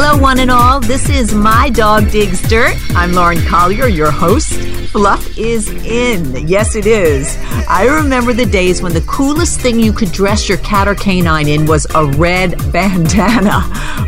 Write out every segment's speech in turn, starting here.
Hello, one and all. This is My Dog Digs Dirt. I'm Lauren Collier, your host. Fluff is in. Yes, it is. I remember the days when the coolest thing you could dress your cat or canine in was a red bandana.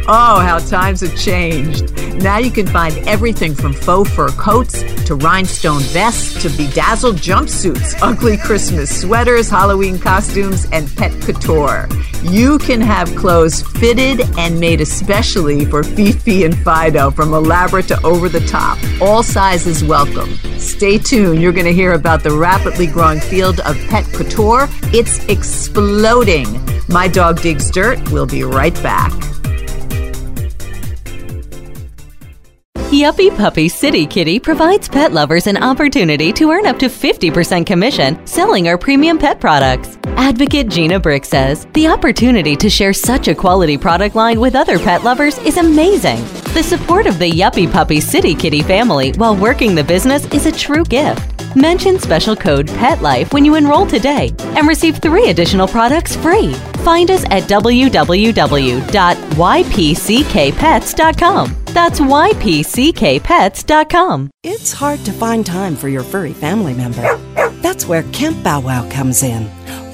Oh, how times have changed. Now you can find everything from faux fur coats to rhinestone vests to bedazzled jumpsuits, ugly Christmas sweaters, Halloween costumes, and pet couture. You can have clothes fitted and made especially for Fifi and Fido, from elaborate to over the top. All sizes welcome. Stay tuned. You're going to hear about the rapidly growing field of pet couture. It's exploding. My dog digs dirt. We'll be right back. Yuppie Puppy City Kitty provides pet lovers an opportunity to earn up to 50% commission selling our premium pet products. Advocate Gina Brick says the opportunity to share such a quality product line with other pet lovers is amazing. The support of the Yuppie Puppy City Kitty family while working the business is a true gift. Mention special code PETLIFE when you enroll today and receive three additional products free. Find us at www.ypckpets.com. That's ypckpets.com. It's hard to find time for your furry family member. That's where Camp Bow Wow comes in.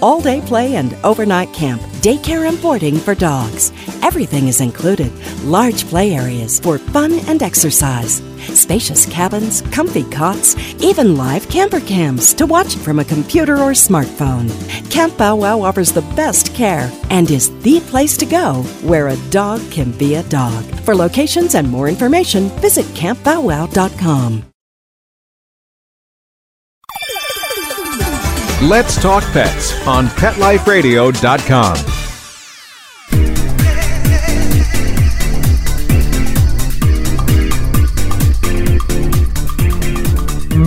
All day play and overnight camp, daycare and boarding for dogs. Everything is included. Large play areas for fun and exercise. Spacious cabins, comfy cots, even live camper cams to watch from a computer or smartphone. Camp Bow Wow offers the best care and is the place to go where a dog can be a dog. For locations and more information, visit campbowwow.com. Let's Talk Pets on PetLifeRadio.com.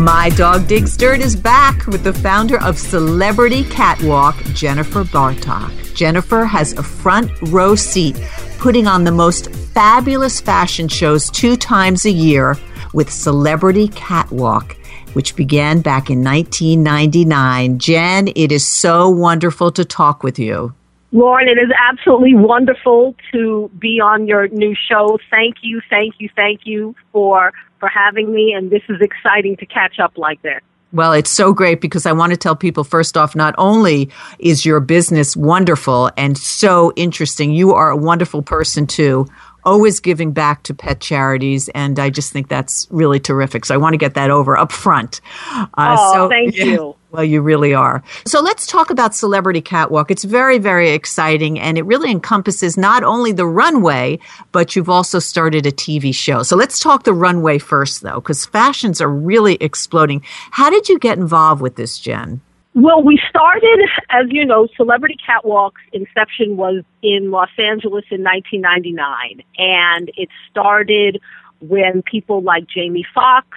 My Dog Digs Dirt is back with the founder of Celebrity Catwalk, Jennifer Bartok. Jennifer has a front row seat putting on the most fabulous fashion shows two times a year with Celebrity Catwalk, which began back in 1999. Jen, it is so wonderful to talk with you. Lauren, it is absolutely wonderful to be on your new show. Thank you, thank you, thank you for for having me and this is exciting to catch up like this. Well, it's so great because I want to tell people first off, not only is your business wonderful and so interesting, you are a wonderful person too, always giving back to pet charities. And I just think that's really terrific. So I want to get that over up front. Uh, oh, so, thank yeah. you. Well, you really are. So let's talk about Celebrity Catwalk. It's very, very exciting and it really encompasses not only the runway, but you've also started a TV show. So let's talk the runway first though, because fashions are really exploding. How did you get involved with this, Jen? Well, we started, as you know, Celebrity Catwalk's inception was in Los Angeles in 1999. And it started when people like Jamie Foxx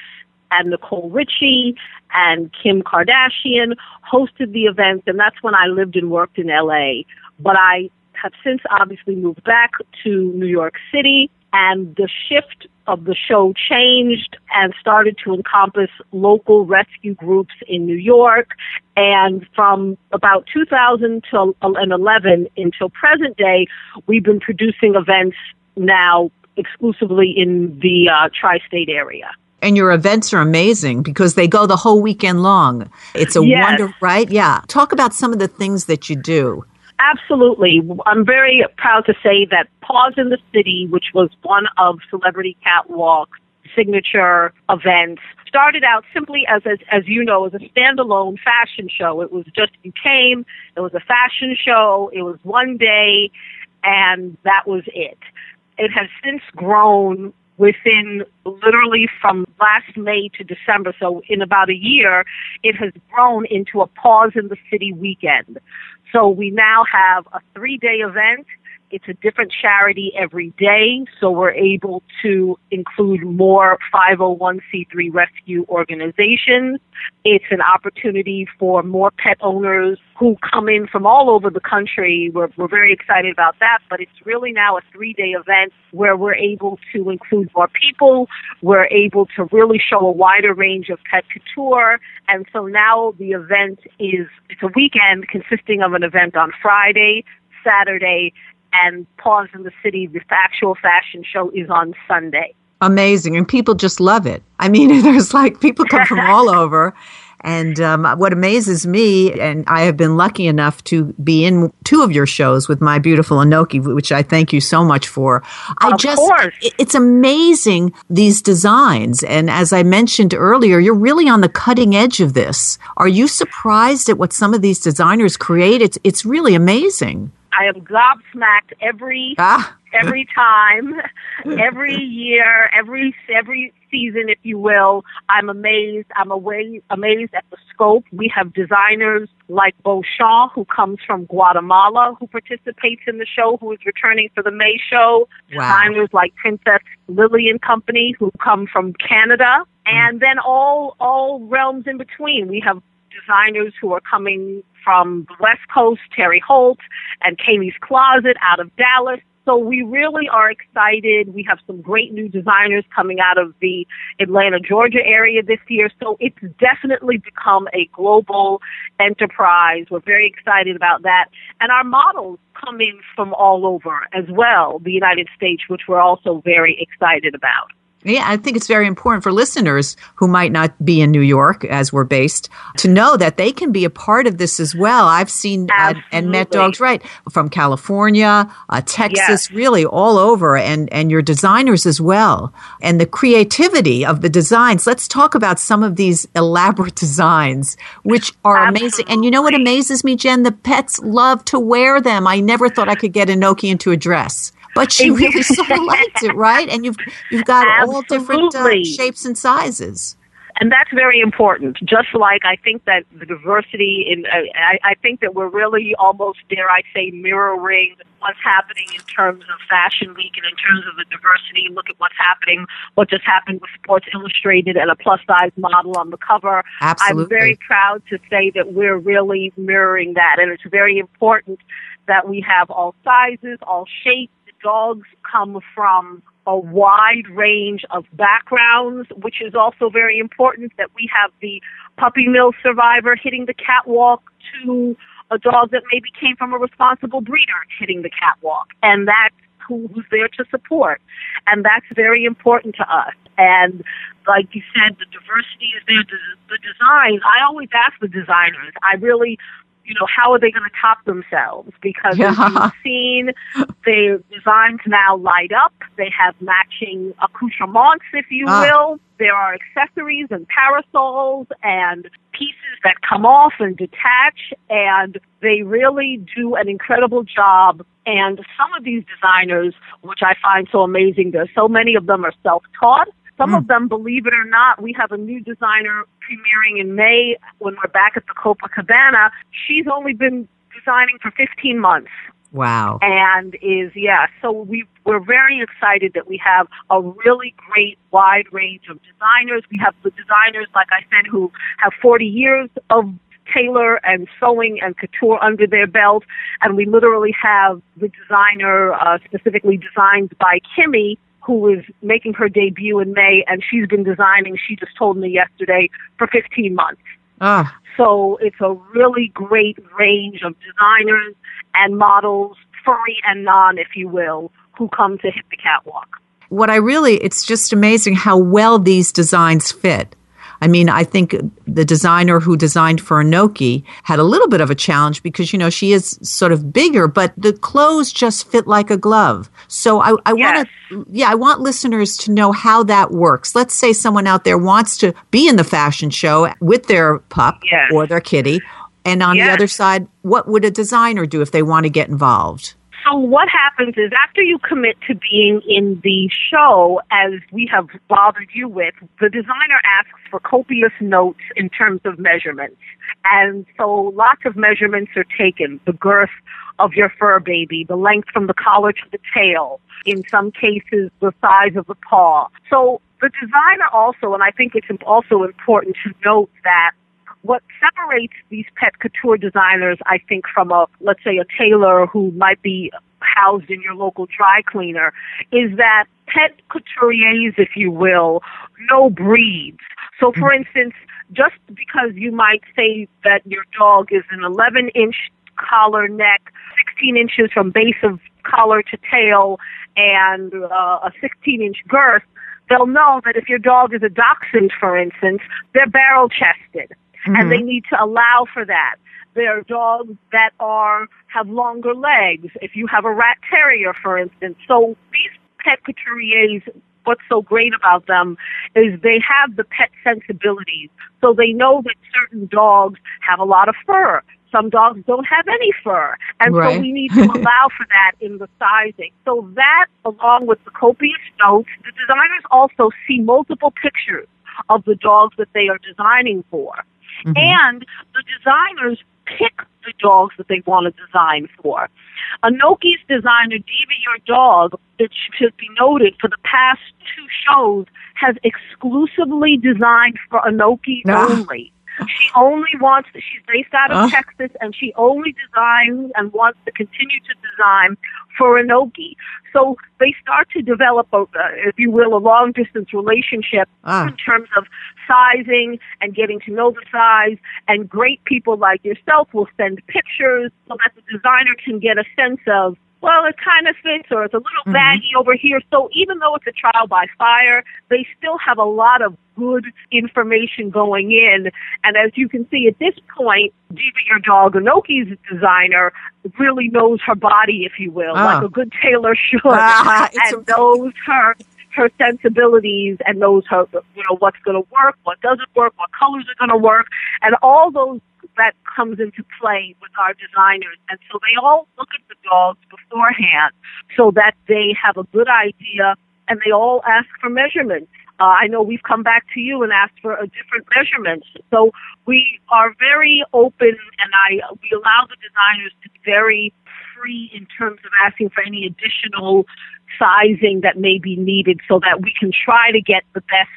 and Nicole Richie and Kim Kardashian hosted the event, and that's when I lived and worked in LA. But I have since obviously moved back to New York City, and the shift of the show changed and started to encompass local rescue groups in New York. And from about 2011 until present day, we've been producing events now exclusively in the uh, tri state area and your events are amazing because they go the whole weekend long. It's a yes. wonder, right? Yeah. Talk about some of the things that you do. Absolutely. I'm very proud to say that Paws in the City, which was one of Celebrity Catwalk's signature events, started out simply as, as, as you know, as a standalone fashion show. It was just, you came, it was a fashion show, it was one day, and that was it. It has since grown within literally from last May to December, so in about a year, it has grown into a Paws in the City weekend. So we now have a three day event. It's a different charity every day, so we're able to include more 501c3 rescue organizations. It's an opportunity for more pet owners who come in from all over the country. We're, we're very excited about that, but it's really now a three day event where we're able to include more people. We're able to really show a wider range of pet couture. And so now the event is, it's a weekend consisting of an event on Friday, Saturday, and Paws in the City, the actual fashion show is on Sunday. Amazing. And people just love it. I mean, there's like people come from all over. And um, what amazes me, and I have been lucky enough to be in two of your shows with my beautiful Anoki, which I thank you so much for. I of just, course. it's amazing these designs. And as I mentioned earlier, you're really on the cutting edge of this. Are you surprised at what some of these designers create? It's, it's really amazing. I am gobsmacked every Ah. every time, every year, every every season, if you will. I'm amazed. I'm away, amazed at the scope. We have designers like Beauchamp, who comes from Guatemala, who participates in the show, who is returning for the May show. Wow. Designers like Princess Lily and Company, who come from Canada, and then all all realms in between. We have designers who are coming from the West Coast, Terry Holt and Kaylee's Closet out of Dallas. So we really are excited. We have some great new designers coming out of the Atlanta, Georgia area this year. So it's definitely become a global enterprise. We're very excited about that. And our models come in from all over as well, the United States, which we're also very excited about. Yeah, I think it's very important for listeners who might not be in New York, as we're based, to know that they can be a part of this as well. I've seen uh, and met dogs right from California, uh, Texas, Yes. really all over, and and your designers as well, and the creativity of the designs. Let's talk about some of these elaborate designs, which are amazing. And you know what amazes me, Jen? The pets love to wear them. I never thought I could get Anoki into a dress. But she really sort of liked it, right? And you've you've got all different uh, shapes and sizes. and that's very important. Just like I think that the diversity in, uh, I, I think that we're really almost, dare I say, mirroring what's happening in terms of Fashion Week and in terms of the diversity. Look at what's happening, what just happened with Sports Illustrated and a plus size model on the cover. Absolutely. I'm very proud to say that we're really mirroring that, and it's very important that we have all sizes, all shapes. Dogs come from a wide range of backgrounds, which is also very important that we have the puppy mill survivor hitting the catwalk to a dog that maybe came from a responsible breeder hitting the catwalk. And that's who, who's there to support. And that's very important to us. And like you said, the diversity is there. The, designs, I always ask the designers, I really, you know, how are they going to top themselves? Because as you've seen, the designs now light up. They have matching accoutrements, if you Ah. will. There are accessories and parasols and pieces that come off and detach, and they really do an incredible job. And some of these designers, which I find so amazing, there's so many of them are self-taught. Some of them, believe it or not, we have a new designer premiering in May when we're back at the Copacabana. She's only been designing for 15 months Wow. and is yeah so we we're very excited that we have a really great wide range of designers we have the designers like i said who have 40 years of tailor and sewing and couture under their belt and we literally have the designer uh, specifically designed by kimmy who is making her debut in may and she's been designing she just told me yesterday for 15 months Ah, so it's a really great range of designers and models, furry and non, if you will, who come to hit the catwalk. what I really, it's just amazing how well these designs fit. I mean, I think the designer who designed for Anoki had a little bit of a challenge because, you know, she is sort of bigger, but the clothes just fit like a glove. So I, I want to, yeah, I want listeners to know how that works. Let's say someone out there wants to be in the fashion show with their pup Yes. or their kitty. And on the other side, what would a designer do if they want to get involved? So what happens is after you commit to being in the show, as we have bothered you with, the designer asks for copious notes in terms of measurements. And so lots of measurements are taken. The girth of your fur baby, the length from the collar to the tail, in some cases the size of the paw. So the designer also, and I think it's also important to note that what separates these pet couture designers, I think, from a, let's say, a tailor who might be housed in your local dry cleaner, is that pet couturiers, if you will, know breeds. So, for mm-hmm. instance, just because you might say that your dog is an 11 inch collar neck, 16 inches from base of collar to tail, and uh, a 16 inch girth, they'll know that if your dog is a dachshund, for instance, they're barrel chested mm-hmm. and they mm-hmm. need to allow for that. There are dogs that are have longer legs. If you have a rat terrier, for instance, so these pet couturiers what's so great about them is they have the pet sensibilities. So they know that certain dogs have a lot of fur. Some dogs don't have any fur. And right. so we need to allow for that in the sizing. So that, along with the copious notes, the designers also see multiple pictures of the dogs that they are designing for. Mm-hmm. And the designers pick the dogs that they want to design for. Anoki's designer, Diva Your Dog, it should be noted, for the past two shows, has exclusively designed for Anoki no. only. She only wants, she's based out of uh. Texas, and she only designs and wants to continue to design for Anoki. So they start to develop, a, uh, if you will, a long distance relationship uh. in terms of sizing and getting to know the size. And great people like yourself will send pictures so that the designer can get a sense of well, it kind of fits or it's a little mm-hmm. baggy over here. So even though it's a trial by fire, they still have a lot of good information going in. And as you can see at this point, Diva Your Dog, Anoki's designer, really knows her body, if you will, like ah. a good tailor should, ah, and a- knows her her sensibilities and knows her, you know, what's going to work, what doesn't work, what colors are going to work, and all those that comes into play with our designers. And so they all look at the dogs beforehand so that they have a good idea and they all ask for measurements. Uh, I know we've come back to you and asked for a different measurements. So we are very open and I, we allow the designers to be very free in terms of asking for any additional sizing that may be needed so that we can try to get the best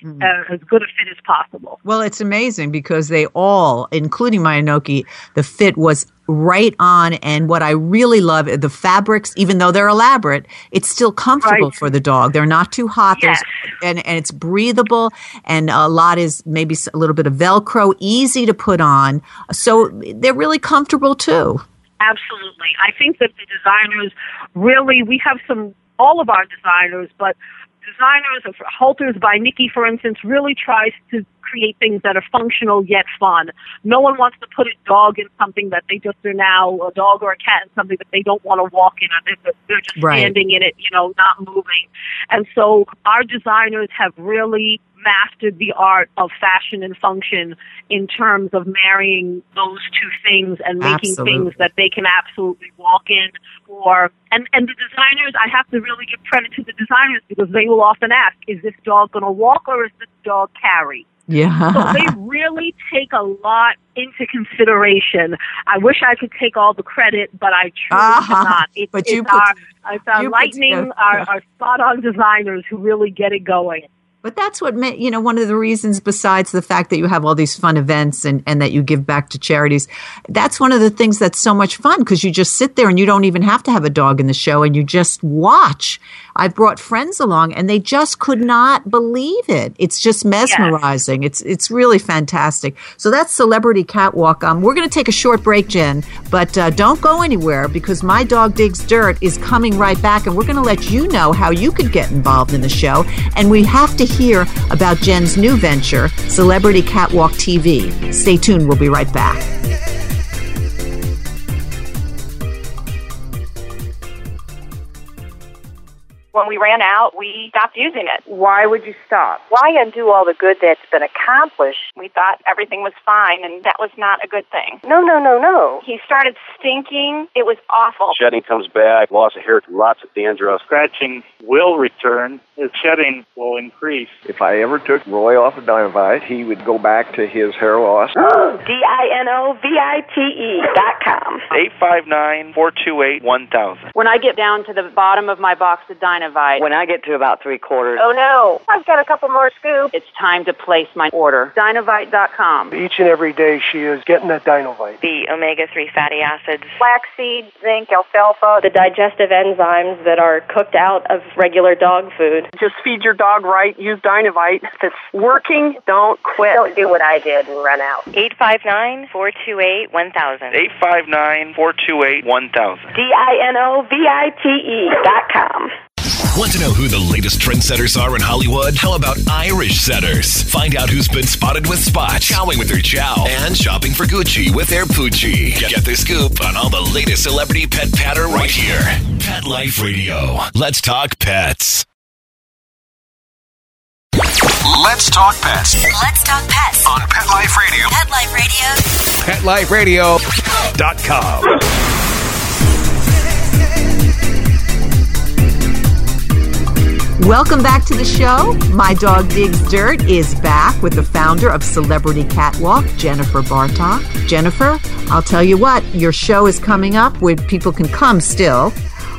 fit, mm-hmm. uh, as good a fit as possible. Well, it's amazing because they all, including my Anoki, the fit was right on. And what I really love, the fabrics, even though they're elaborate, it's still comfortable right. for the dog. They're not too hot. Yes. and, and it's breathable. And a lot is maybe a little bit of Velcro, easy to put on. So they're really comfortable too. Absolutely. I think that the designers really, we have some, all of our designers, but designers of halters by Nikki, for instance, really tries to create things that are functional yet fun. No one wants to put a dog in something that they just are now, a dog or a cat in something that they don't want to walk in. They're, they're just right. standing in it, you know, not moving. And so our designers have really mastered the art of fashion and function in terms of marrying those two things and making absolutely. things that they can absolutely walk in or and and the designers I have to really give credit to the designers because they will often ask is this dog going to walk or is this dog carry yeah. So they really take a lot into consideration. I wish I could take all the credit, but I truly uh-huh. cannot. It, but you it's put, our, it's our lightning, our, our spot on designers who really get it going. But that's what, you know, one of the reasons besides the fact that you have all these fun events and, and that you give back to charities, that's one of the things that's so much fun because you just sit there and you don't even have to have a dog in the show and you just watch. I've brought friends along and they just could not believe it. It's just mesmerizing. Yes. It's, it's really fantastic. So that's Celebrity Catwalk. Um, we're going to take a short break, Jen, but uh, don't go anywhere because My Dog Digs Dirt is coming right back and we're going to let you know how you could get involved in the show. And we have to hear about Jen's new venture, Celebrity Catwalk TV. Stay tuned. We'll be right back. When we ran out, we stopped using it. Why would you stop? Why undo all the good that's been accomplished? We thought everything was fine, and that was not a good thing. No, no, no, no. He started stinking. It was awful. Shedding comes back, loss of hair, lots of dandruff. Scratching will return. His shedding will increase. If I ever took Roy off of Dinovite, he would go back to his hair loss. D-I-N-O-V-I-T-E dot com. 859-428-1000. When I get down to the bottom of my box of Dinovite, when I get to about three quarters, oh no, I've got a couple more scoops. It's time to place my order. Dinovite.com. Each and every day she is getting that Dinovite. The omega-3 fatty acids. Flaxseed, zinc, alfalfa. The digestive enzymes that are cooked out of regular dog food. Just feed your dog right. Use Dinovite. If it's working, don't quit. Don't do what I did and run out. 859-428-1000. 859-428-1000. D-I-N-O-V-I-T-E dot com. Want to know who the latest trendsetters are in Hollywood? How about Irish setters? Find out who's been spotted with Spot, chowing with their chow, and shopping for Gucci with their Poochie. Get the scoop on all the latest celebrity pet patter right here. Pet Life Radio. Let's talk pets. Let's talk pets. Let's talk pets on Pet Life Radio. Pet Life Radio. PetLifeRadio.com. Welcome back to the show. My Dog Digs Dirt is back with the founder of Celebrity Catwalk, Jennifer Bartok. Jennifer, I'll tell you what, your show is coming up where people can come still.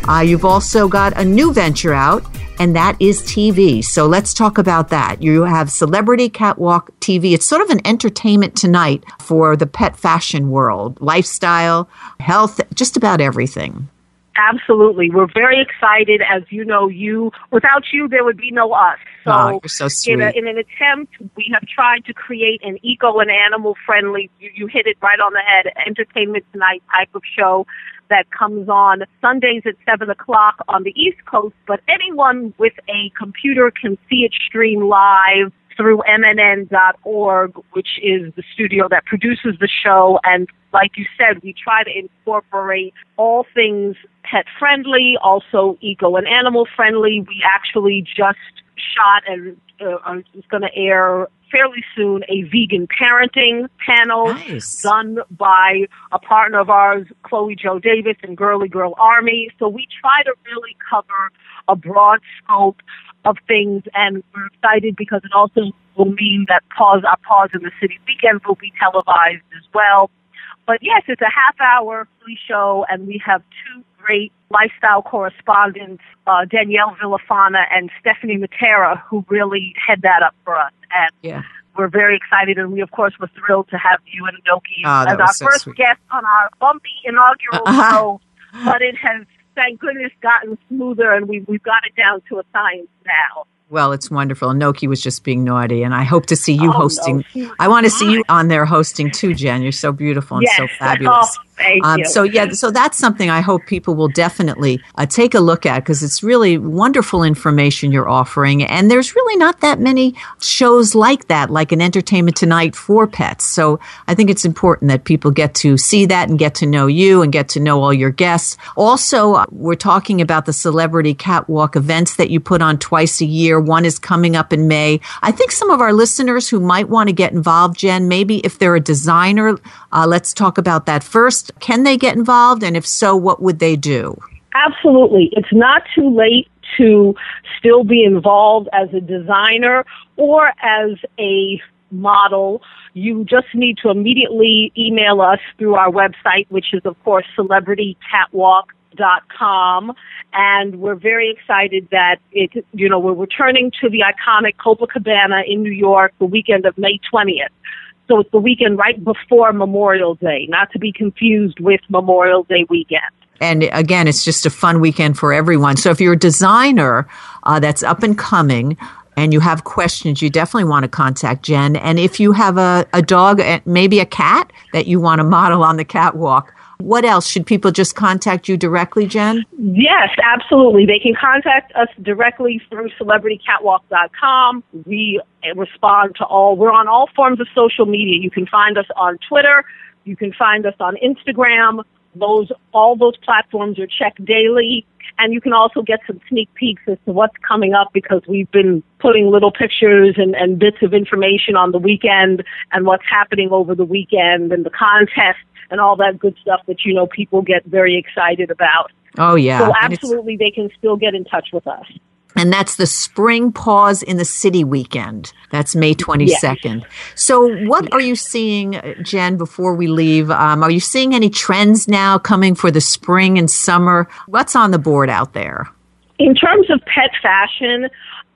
Uh, you've also got a new venture out, and that is TV. So let's talk about that. You have Celebrity Catwalk TV. It's sort of an entertainment tonight for the pet fashion world, lifestyle, health, just about everything. Absolutely. We're very excited. As you know, you without you, there would be no us. So, oh, you're so sweet. In, a, in an attempt, we have tried to create an eco and animal friendly, you, you hit it right on the head, entertainment tonight type of show that comes on Sundays at 7 o'clock on the East Coast, but anyone with a computer can see it stream live through mnn.org, which is the studio that produces the show. And like you said, we try to incorporate all things pet friendly, also eco and animal friendly. We actually just shot and uh, is going to air fairly soon a vegan parenting panel nice. done by a partner of ours, Chloe Jo Davis and GirlieGirl Army. So we try to really cover a broad scope of things and we're excited because it also will mean that Paws our Paws in the city weekend will be televised as well. But yes, it's a half hour free show and we have two great lifestyle correspondents, uh, Danielle Villafana and Stephanie Matera, who really head that up for us. And yeah. we're very excited, and we, of course, were thrilled to have you and Noki oh, as our so first sweet. guest on our bumpy inaugural Uh-huh. show. But it has, thank goodness, gotten smoother, and we've, we've got it down to a science now. Well, it's wonderful. Noki was just being naughty, and I hope to see you Oh, hosting. was I want to see you on there hosting too, Jen. You're so beautiful and so fabulous. Oh, Um, so yeah, so that's something I hope people will definitely uh, take a look at because it's really wonderful information you're offering, and there's really not that many shows like that, like an Entertainment Tonight for pets. So I think it's important that people get to see that and get to know you and get to know all your guests. Also, uh, we're talking about the celebrity catwalk events that you put on twice a year. One is coming up in May. I think some of our listeners who might want to get involved, Jen, maybe if they're a designer, uh, let's talk about that first. Can they get involved? And if so, what would they do? Absolutely. It's not too late to still be involved as a designer or as a model. You just need to immediately email us through our website, which is, of course, celebritycatwalk.com. And we're very excited that it, you know, we're returning to the iconic Copacabana in New York the weekend of May 20th. So it's the weekend right before Memorial Day, not to be confused with Memorial Day weekend. And again, it's just a fun weekend for everyone. So if you're a designer uh, that's up and coming and you have questions, you definitely want to contact Jen. And if you have a, a dog, maybe a cat that you want to model on the catwalk, what else? Should people just contact you directly, Jen? Yes, absolutely. They can contact us directly through celebritycatwalk.com. We respond to all, we're on all forms of social media. You can find us on Twitter. You can find us on Instagram. Those all those platforms are checked daily. And you can also get some sneak peeks as to what's coming up because we've been putting little pictures and, and bits of information on the weekend and what's happening over the weekend and the contest and all that good stuff that you know people get very excited about. Oh yeah. So absolutely they can still get in touch with us. And that's the Spring Paws in the City weekend. That's May 22nd. So, what are you seeing, uh, Jen, before we leave? Um, are you seeing any trends now coming for the spring and summer? What's on the board out there? In terms of pet fashion,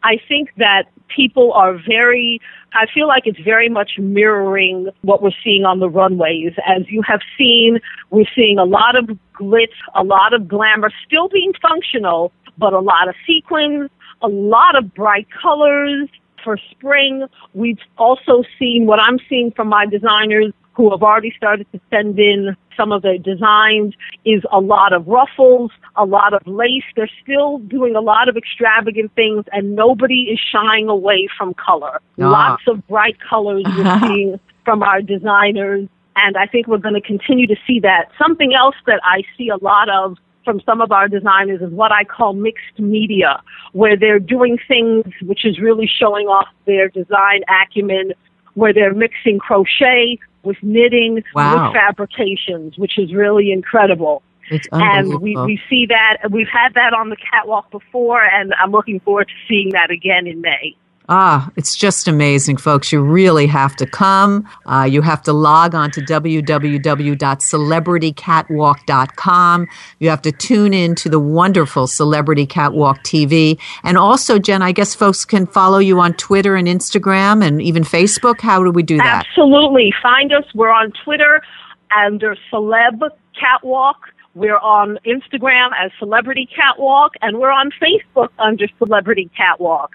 I think that people are very, I feel like it's very much mirroring what we're seeing on the runways. As you have seen, we're seeing a lot of glitz, a lot of glamour, still being functional, but a lot of sequins, a lot of bright colors for spring. We've also seen what I'm seeing from my designers who have already started to send in some of their designs is a lot of ruffles, a lot of lace. They're still doing a lot of extravagant things and nobody is shying away from color. Ah. Lots of bright colors we're seeing from our designers. And I think we're going to continue to see that. Something else that I see a lot of from some of our designers is what I call mixed media, where they're doing things which is really showing off their design acumen, where they're mixing crochet with knitting, Wow. with fabrications, which is really incredible. It's And we, we see that, we've had that on the catwalk before, and I'm looking forward to seeing that again in May. Ah, it's just amazing, folks. You really have to come. Uh, you have to log on to www.celebritycatwalk.com. You have to tune in to the wonderful Celebrity Catwalk TV. And also, Jen, I guess folks can follow you on Twitter and Instagram and even Facebook. How do we do that? Absolutely. Find us. We're on Twitter under Celeb Catwalk. We're on Instagram as Celebrity Catwalk, and we're on Facebook under Celebrity Catwalk.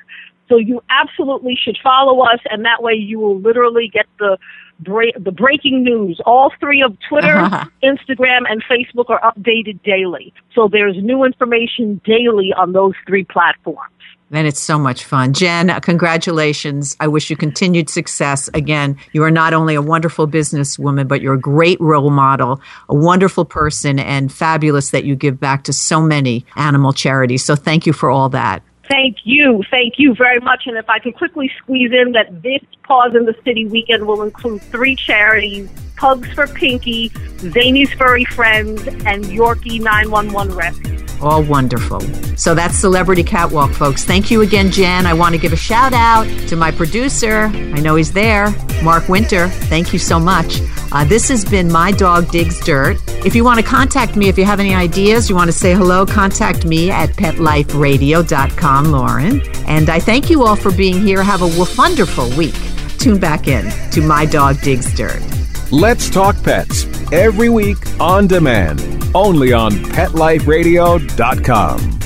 So you absolutely should follow us, and that way you will literally get the bra- the breaking news. All three of Twitter, Instagram, and Facebook are updated daily. So there's new information daily on those three platforms. And it's so much fun. Jen, congratulations. I wish you continued success. Again, you are not only a wonderful businesswoman, but you're a great role model, a wonderful person, and fabulous that you give back to so many animal charities. So thank you for all that. Thank you. Thank you very much. And if I can quickly squeeze in that this Paws in the City weekend will include three charities Pugs for Pinky, Zany's Furry Friends, and Yorkie 911 Rescue. All wonderful. So that's Celebrity Catwalk, folks. Thank you again, Jen. I want to give a shout out to my producer. I know he's there, Mark Winter. Thank you so much. Uh, this has been My Dog Digs Dirt. If you want to contact me, if you have any ideas, you want to say hello, contact me at petliferadio.com, Lauren. And I thank you all for being here. Have a wonderful week. Tune back in to My Dog Digs Dirt. Let's Talk Pets every week on demand, only on PetLifeRadio.com.